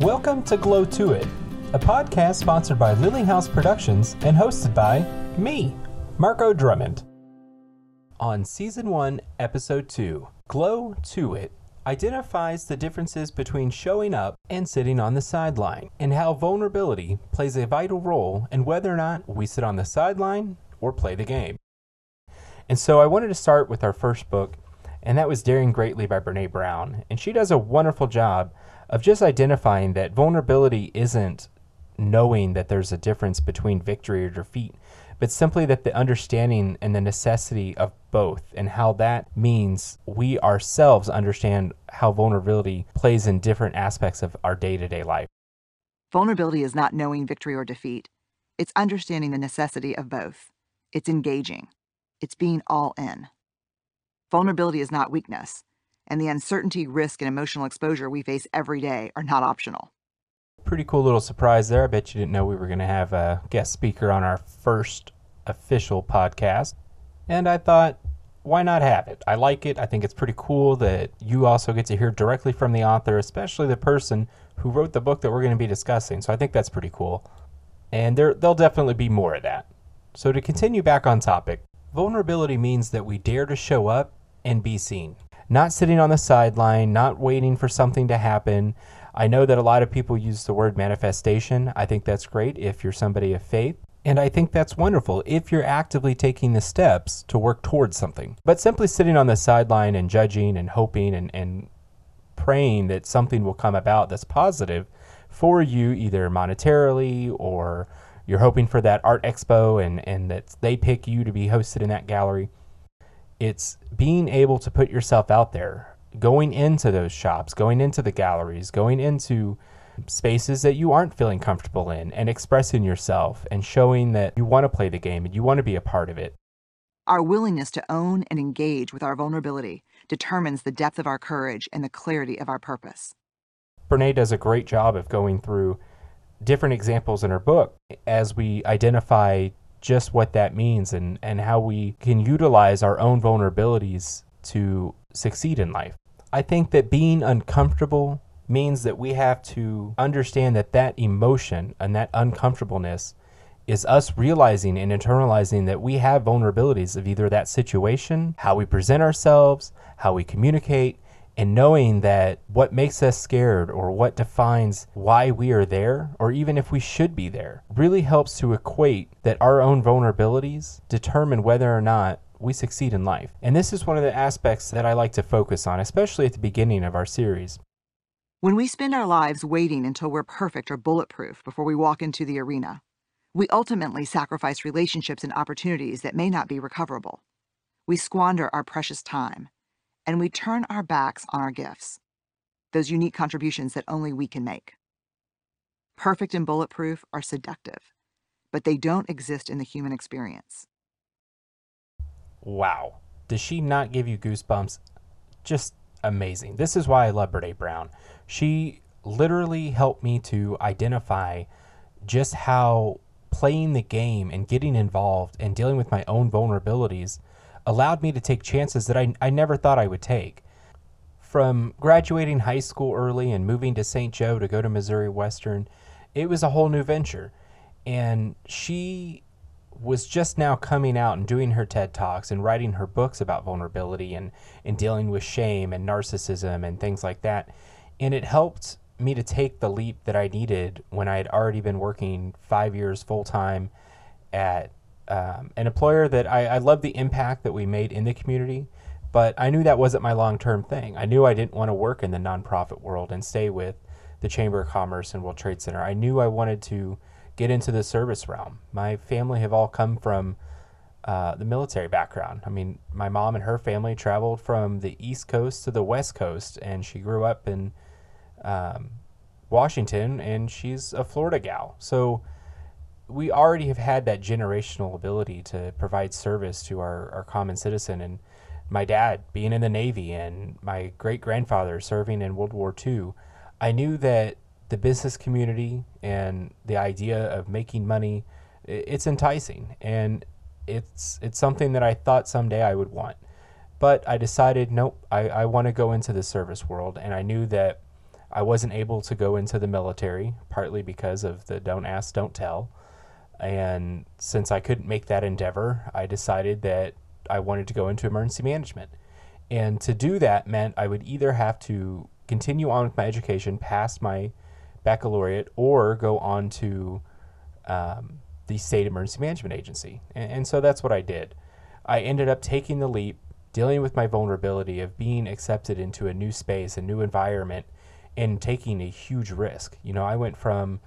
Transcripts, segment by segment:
Welcome to Glow to It, a podcast sponsored by Lily House Productions and hosted by me, Marco Drummond. On Season 1, Episode 2, Glow to It identifies the differences between showing up and sitting on the sideline, and how vulnerability plays a vital role in whether or not we sit on the sideline or play the game. And so I wanted to start with our first book, and that was Daring Greatly by Brene Brown. And she does a wonderful job of just identifying that vulnerability isn't knowing that there's a difference between victory or defeat, but simply that the understanding and the necessity of both, and how that means we ourselves understand how vulnerability plays in different aspects of our day to day life. Vulnerability is not knowing victory or defeat, it's understanding the necessity of both. It's engaging, it's being all in. Vulnerability is not weakness, and the uncertainty, risk, and emotional exposure we face every day are not optional. Pretty cool little surprise there. I bet you didn't know we were going to have a guest speaker on our first official podcast. And I thought, why not have it? I like it. I think it's pretty cool that you also get to hear directly from the author, especially the person who wrote the book that we're going to be discussing. So I think that's pretty cool. And there, there'll definitely be more of that. So to continue back on topic, vulnerability means that we dare to show up and be seen. Not sitting on the sideline, not waiting for something to happen, I know that a lot of people use the word manifestation. I think that's great if you're somebody of faith. And I think that's wonderful if you're actively taking the steps to work towards something. But simply sitting on the sideline and judging and hoping and, and praying that something will come about that's positive for you, either monetarily or you're hoping for that art expo and, and that they pick you to be hosted in that gallery. It's being able to put yourself out there going into those shops, going into the galleries, going into spaces that you aren't feeling comfortable in and expressing yourself and showing that you want to play the game and you want to be a part of it. Our willingness to own and engage with our vulnerability determines the depth of our courage and the clarity of our purpose. Brene does a great job of going through different examples in her book as we identify just what that means and, and how we can utilize our own vulnerabilities to succeed in life. I think that being uncomfortable means that we have to understand that that emotion and that uncomfortableness is us realizing and internalizing that we have vulnerabilities of either that situation, how we present ourselves, how we communicate, and knowing that what makes us scared or what defines why we are there, or even if we should be there, really helps to equate that our own vulnerabilities determine whether or not we succeed in life. And this is one of the aspects that I like to focus on, especially at the beginning of our series. When we spend our lives waiting until we're perfect or bulletproof before we walk into the arena, we ultimately sacrifice relationships and opportunities that may not be recoverable. We squander our precious time, and we turn our backs on our gifts, those unique contributions that only we can make. Perfect and bulletproof are seductive, but they don't exist in the human experience wow. Does she not give you goosebumps? Just amazing. This is why I love Brene Brown. She literally helped me to identify just how playing the game and getting involved and dealing with my own vulnerabilities allowed me to take chances that I, I never thought I would take. From graduating high school early and moving to St. Joe to go to Missouri Western, it was a whole new venture. And she was just now coming out and doing her TED Talks and writing her books about vulnerability and, and dealing with shame and narcissism and things like that. And it helped me to take the leap that I needed when I had already been working five years full time at um, an employer that I, I love the impact that we made in the community, but I knew that wasn't my long term thing. I knew I didn't want to work in the nonprofit world and stay with the Chamber of Commerce and World Trade Center. I knew I wanted to get into the service realm. My family have all come from uh, the military background. I mean, my mom and her family traveled from the East Coast to the West Coast, and she grew up in um, Washington, and she's a Florida gal. So we already have had that generational ability to provide service to our, our common citizen. And my dad being in the Navy and my great grandfather serving in World War II, I knew that the business community and the idea of making money, it's enticing and it's it's something that I thought someday I would want. But I decided, nope, I, I want to go into the service world. And I knew that I wasn't able to go into the military, partly because of the don't ask, don't tell. And since I couldn't make that endeavor, I decided that I wanted to go into emergency management. And to do that meant I would either have to continue on with my education past my baccalaureate or go on to um, the state emergency management agency. And, and so that's what I did. I ended up taking the leap, dealing with my vulnerability of being accepted into a new space, a new environment, and taking a huge risk. You know, I went from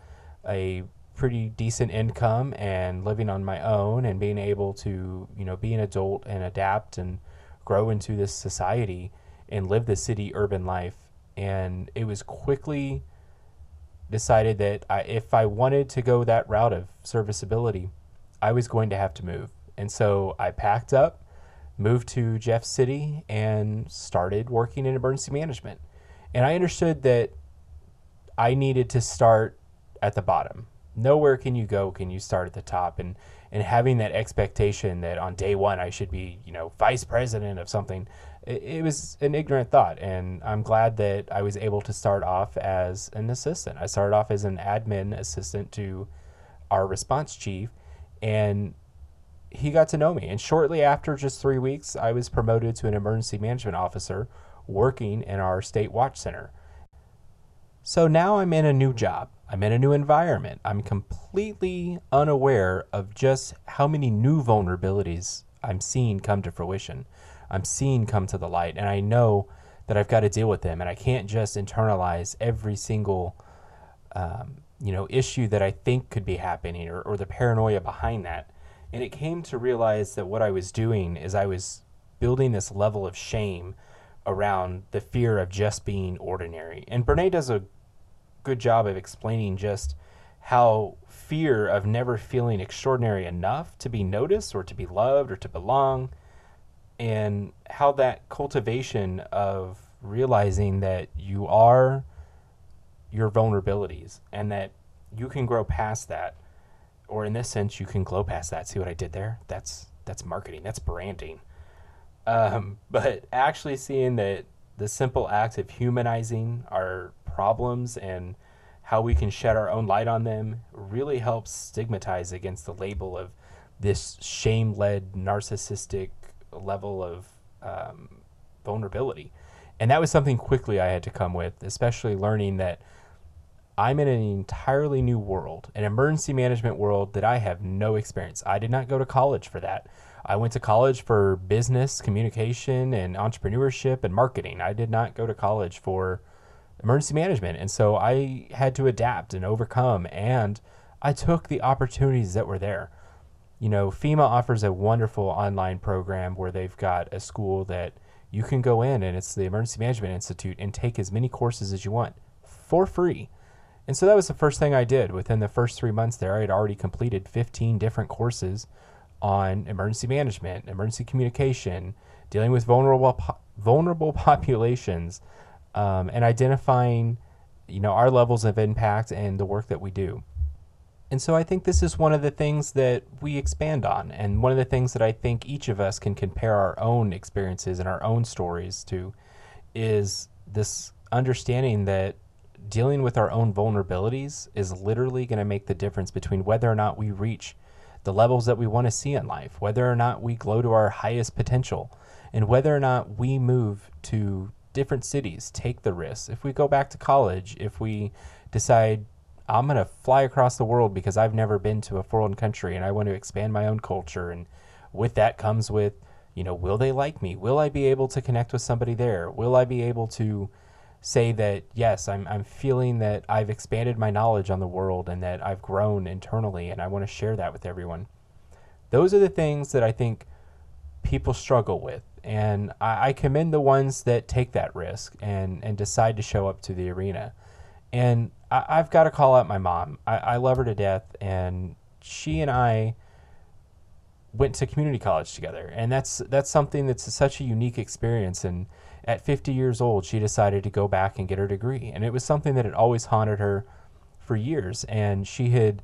a pretty decent income and living on my own and being able to, you know, be an adult and adapt and grow into this society and live the city urban life. And it was quickly decided that I, if I wanted to go that route of serviceability, I was going to have to move. And so I packed up, moved to Jeff City, and started working in emergency management. And I understood that I needed to start at the bottom. Nowhere can you go can you start at the top and and having that expectation that on day 1 I should be, you know, vice president of something. It, it was an ignorant thought and I'm glad that I was able to start off as an assistant. I started off as an admin assistant to our response chief and he got to know me. And shortly after just three weeks, I was promoted to an emergency management officer working in our state watch center. So now I'm in a new job. I'm in a new environment. I'm completely unaware of just how many new vulnerabilities I'm seeing come to fruition. I'm seeing come to the light. And I know that I've got to deal with them. And I can't just internalize every single um, you know, issue that I think could be happening or, or the paranoia behind that. And it came to realize that what I was doing is I was building this level of shame around the fear of just being ordinary. And Brene does a good job of explaining just how fear of never feeling extraordinary enough to be noticed or to be loved or to belong, and how that cultivation of realizing that you are your vulnerabilities and that you can grow past that or in this sense you can glow past that. See what i did there? That's that's marketing. That's branding. Um, but actually seeing that the simple act of humanizing our problems and how we can shed our own light on them really helps stigmatize against the label of this shame led narcissistic level of um, vulnerability. And that was something quickly I had to come with, especially learning that I'm in an entirely new world, an emergency management world that I have no experience. I did not go to college for that. I went to college for business, communication, and entrepreneurship and marketing. I did not go to college for emergency management. And so I had to adapt and overcome, and I took the opportunities that were there. You know, FEMA offers a wonderful online program where they've got a school that you can go in, and it's the Emergency Management Institute, and take as many courses as you want for free. And so that was the first thing I did. Within the first three months there, I had already completed 15 different courses on emergency management, emergency communication, dealing with vulnerable po- vulnerable populations, um, and identifying, you know, our levels of impact and the work that we do. And so I think this is one of the things that we expand on, and one of the things that I think each of us can compare our own experiences and our own stories to is this understanding that dealing with our own vulnerabilities is literally going to make the difference between whether or not we reach the levels that we want to see in life, whether or not we glow to our highest potential, and whether or not we move to different cities, take the risks. If we go back to college, if we decide I'm going to fly across the world because I've never been to a foreign country and I want to expand my own culture and with that comes with, you know, will they like me? Will I be able to connect with somebody there? Will I be able to say that yes, I'm I'm feeling that I've expanded my knowledge on the world and that I've grown internally and I want to share that with everyone. Those are the things that I think people struggle with. And I, I commend the ones that take that risk and, and decide to show up to the arena. And I, have got to call out my mom. I, I love her to death, and she and I went to community college together, and that's that's something that's such a unique experience. And at 50 years old, she decided to go back and get her degree. And it was something that had always haunted her for years. And she had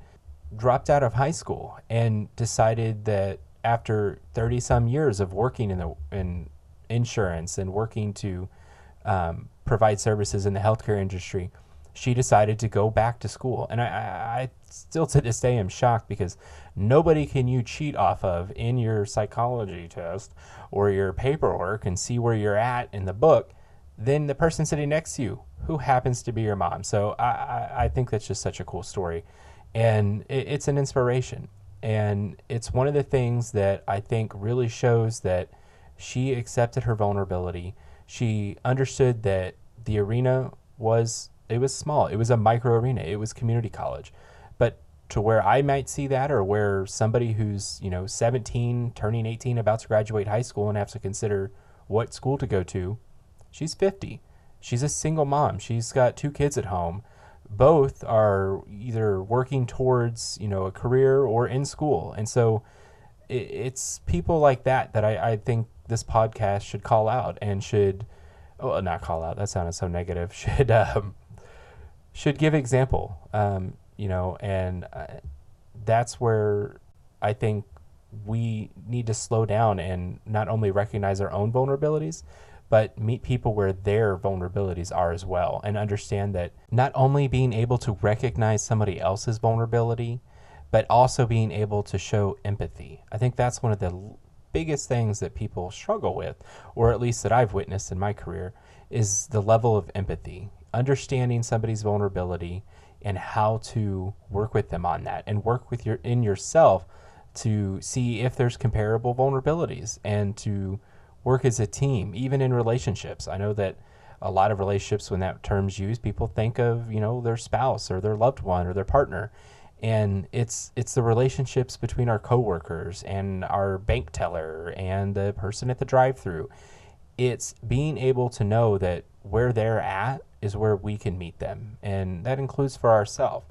dropped out of high school and decided that after 30 some years of working in the in insurance and working to um, provide services in the healthcare industry, she decided to go back to school. And I, I, still to this day am shocked because nobody can you cheat off of in your psychology test or your paperwork and see where you're at in the book than the person sitting next to you who happens to be your mom. So I, I, I think that's just such a cool story. And it, it's an inspiration. And it's one of the things that I think really shows that she accepted her vulnerability. She understood that the arena was it was small. It was a micro arena. It was community college. But to where I might see that or where somebody who's, you know, 17, turning 18, about to graduate high school and have to consider what school to go to, she's 50. She's a single mom. She's got two kids at home. Both are either working towards, you know, a career or in school. And so it's people like that that I, I think this podcast should call out and should, oh, not call out. That sounded so negative. Should um, should give example. Um, you know, and uh, that's where I think we need to slow down and not only recognize our own vulnerabilities, but meet people where their vulnerabilities are as well and understand that not only being able to recognize somebody else's vulnerability, but also being able to show empathy. I think that's one of the biggest things that people struggle with, or at least that I've witnessed in my career, is the level of empathy. Understanding somebody's vulnerability and how to work with them on that and work with your in yourself to see if there's comparable vulnerabilities and to work as a team even in relationships. I know that a lot of relationships when that term's used people think of you know their spouse or their loved one or their partner. And it's it's the relationships between our coworkers and our bank teller and the person at the drive-through. It's being able to know that where they're at is where we can meet them and that includes for ourselves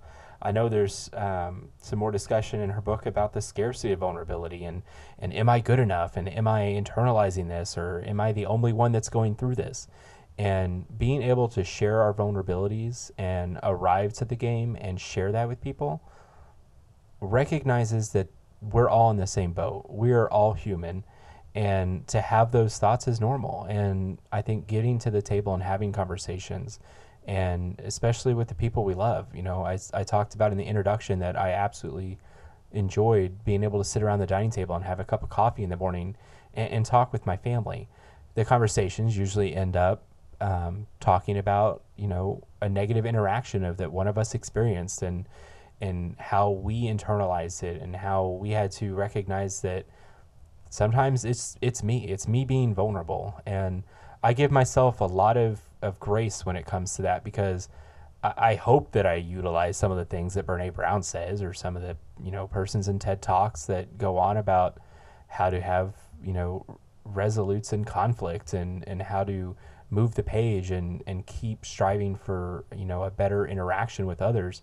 I know there's um, some more discussion in her book about the scarcity of vulnerability and, and am I good enough and am I internalizing this or am I the only one that's going through this? And being able to share our vulnerabilities and arrive to the game and share that with people recognizes that we're all in the same boat. We are all human. And to have those thoughts is normal. And I think getting to the table and having conversations and especially with the people we love. You know, I, I talked about in the introduction that I absolutely enjoyed being able to sit around the dining table and have a cup of coffee in the morning and, and talk with my family. The conversations usually end up um, talking about, you know, a negative interaction of that one of us experienced and and how we internalized it and how we had to recognize that sometimes it's it's me, it's me being vulnerable and I give myself a lot of of grace when it comes to that because I, I hope that I utilize some of the things that Brene Brown says or some of the you know persons in TED talks that go on about how to have you know resolutes in conflict and and how to move the page and and keep striving for you know a better interaction with others.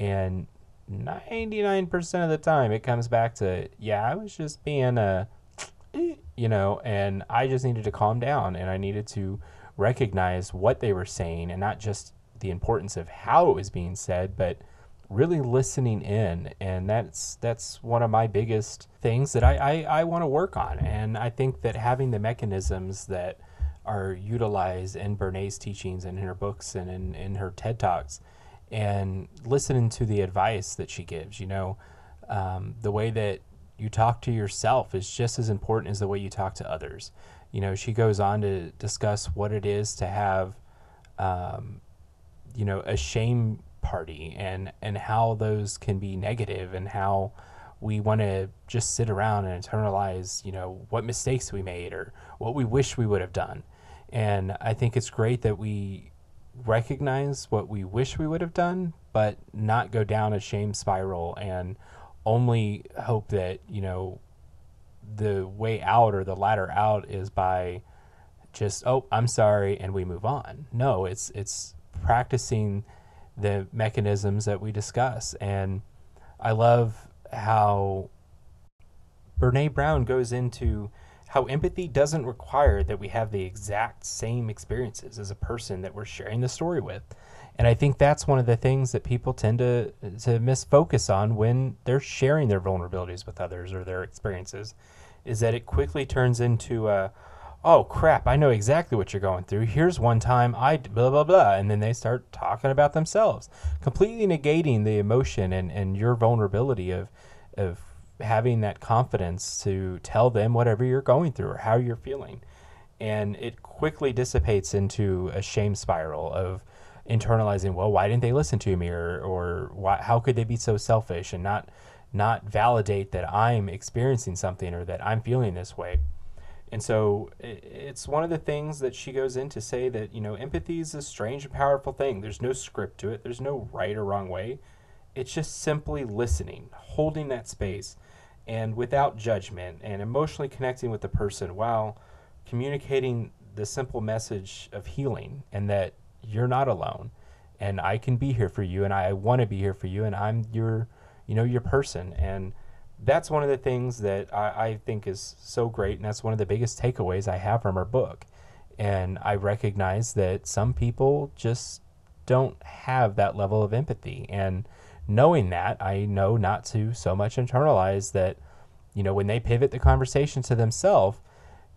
And 99% of the time it comes back to yeah i was just being a you know and i just needed to calm down and i needed to recognize what they were saying and not just the importance of how it was being said, but really listening in and that's that's one of my biggest things that I, I, I want to work on and I think that having the mechanisms that are utilized in Brene's teachings and in her books and in, in her TED Talks and listening to the advice that she gives, you know, um, the way that you talk to yourself is just as important as the way you talk to others you know, she goes on to discuss what it is to have, um, you know, a shame party and and how those can be negative and how we want to just sit around and internalize, you know, what mistakes we made or what we wish we would have done. And I think it's great that we recognize what we wish we would have done, but not go down a shame spiral and only hope that, you know, the way out or the ladder out is by just oh I'm sorry and we move on. No, it's it's practicing the mechanisms that we discuss and I love how Brene Brown goes into how empathy doesn't require that we have the exact same experiences as a person that we're sharing the story with. And I think that's one of the things that people tend to to misfocus on when they're sharing their vulnerabilities with others or their experiences is that it quickly turns into a oh crap, I know exactly what you're going through. Here's one time I blah blah blah, and then they start talking about themselves, completely negating the emotion and and your vulnerability of of having that confidence to tell them whatever you're going through or how you're feeling, and it quickly dissipates into a shame spiral of internalizing well why didn't they listen to me or or why, how could they be so selfish and not not validate that I'm experiencing something or that I'm feeling this way and so it's one of the things that she goes in to say that, you know, empathy is a strange and powerful thing. There's no script to it, there's no right or wrong way. It's just simply listening, holding that space, and without judgment, and emotionally connecting with the person while communicating the simple message of healing and that you're not alone and I can be here for you and I want to be here for you and I'm your you know your person and that's one of the things that I, I, think is so great, and that's one of the biggest takeaways I have from her book. And I recognize that some people just don't have that level of empathy. And knowing that, I know not to so much internalize that, you know, when they pivot the conversation to themselves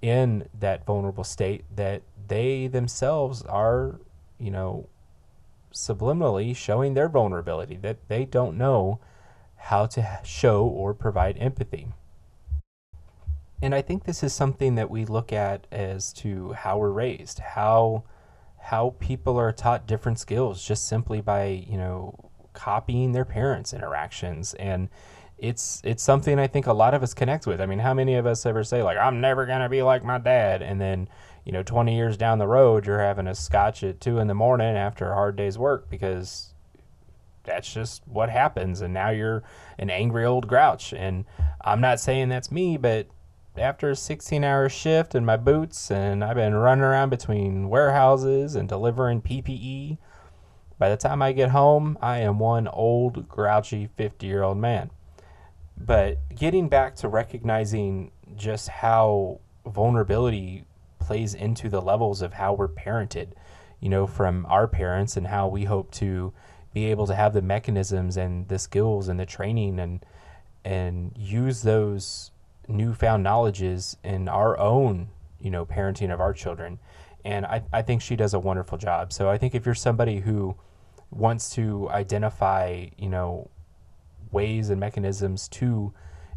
in that vulnerable state, that they themselves are, you know, subliminally showing their vulnerability, that they don't know how to show or provide empathy. And I think this is something that we look at as to how we're raised, how how people are taught different skills just simply by, you know, copying their parents' interactions and it's it's something I think a lot of us connect with. I mean, how many of us ever say like I'm never going to be like my dad and then, you know, 20 years down the road you're having a scotch at 2 in the morning after a hard day's work because that's just what happens. And now you're an angry old grouch. And I'm not saying that's me, but after a 16 hour shift in my boots, and I've been running around between warehouses and delivering PPE, by the time I get home, I am one old, grouchy 50 year old man. But getting back to recognizing just how vulnerability plays into the levels of how we're parented, you know, from our parents and how we hope to be able to have the mechanisms and the skills and the training and and use those newfound knowledges in our own you know parenting of our children. And I, I think she does a wonderful job. So i think if you're somebody who wants to identify you know ways and mechanisms to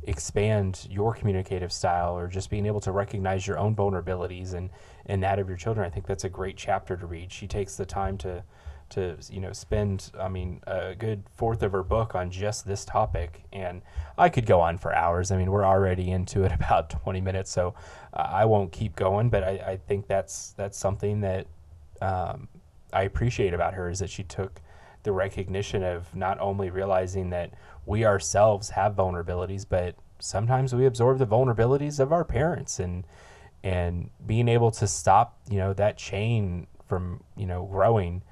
expand your communicative style or just being able to recognize your own vulnerabilities and and that of your children i think that's a great chapter to read. She takes the time to to you know spend I mean a good fourth of her book on just this topic. And I could go on for hours. I mean we're already into it about 20 minutes so I won't keep going. But I, I think that's that's something that um, I appreciate about her is that she took the recognition of not only realizing that we ourselves have vulnerabilities but sometimes we absorb the vulnerabilities of our parents and and being able to stop you know that chain from you know growing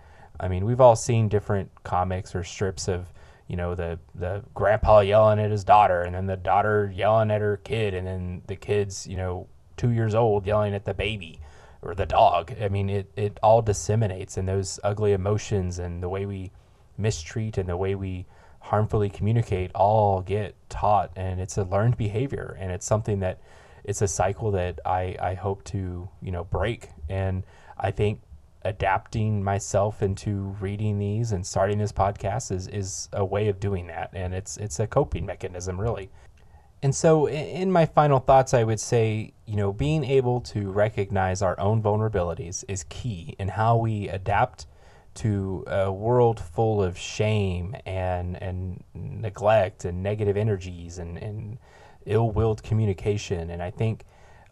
I mean, we've all seen different comics or strips of, you know, the the grandpa yelling at his daughter, and then the daughter yelling at her kid, and then the kids, you know, two years old yelling at the baby or the dog. I mean, it it all disseminates, and those ugly emotions and the way we mistreat and the way we harmfully communicate all get taught, and it's a learned behavior, and it's something that it's a cycle that I I hope to you know break, and I think adapting myself into reading these and starting this podcast is is a way of doing that. And it's it's a coping mechanism really. And so in my final thoughts i would say you know being able to recognize our own vulnerabilities is key in how we adapt to a world full of shame and and neglect and negative energies and, and ill-willed communication and i think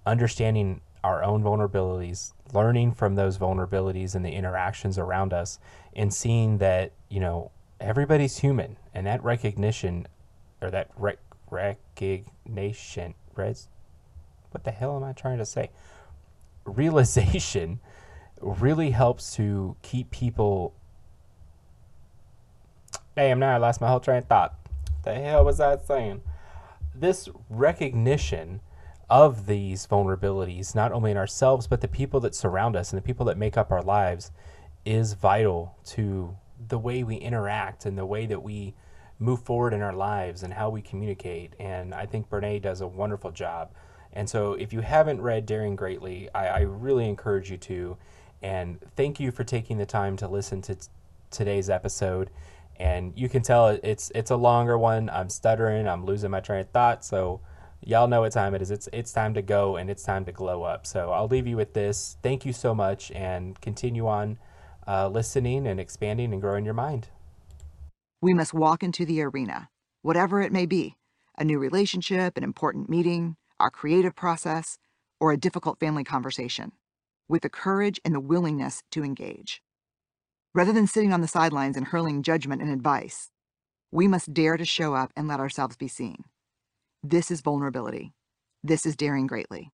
understanding our own vulnerabilities, learning from those vulnerabilities and the interactions around us, and seeing that, you know, everybody's human. And that recognition or that rec- recognition, what the hell am I trying to say? Realization really helps to keep people. Damn, now I lost my whole train of thought. The hell was I saying? This recognition of these vulnerabilities, not only in ourselves, but the people that surround us and the people that make up our lives, is vital to the way we interact and the way that we move forward in our lives and how we communicate. And I think Brene does a wonderful job And so, if you haven't read Daring Greatly, I, I really encourage you to. And thank you for taking the time to listen to t- today's episode. And you can tell it's it's a longer one. I'm stuttering. I'm losing my train of thought. So y'all know what time it is. It's it's time to go and it's time to glow up. So I'll leave you with this. Thank you so much, and continue on uh, listening and expanding and growing your mind. We must walk into the arena, whatever it may be a new relationship, an important meeting, our creative process, or a difficult family conversation, with the courage and the willingness to engage. Rather than sitting on the sidelines and hurling judgment and advice, we must dare to show up and let ourselves be seen. This is vulnerability. This is daring greatly.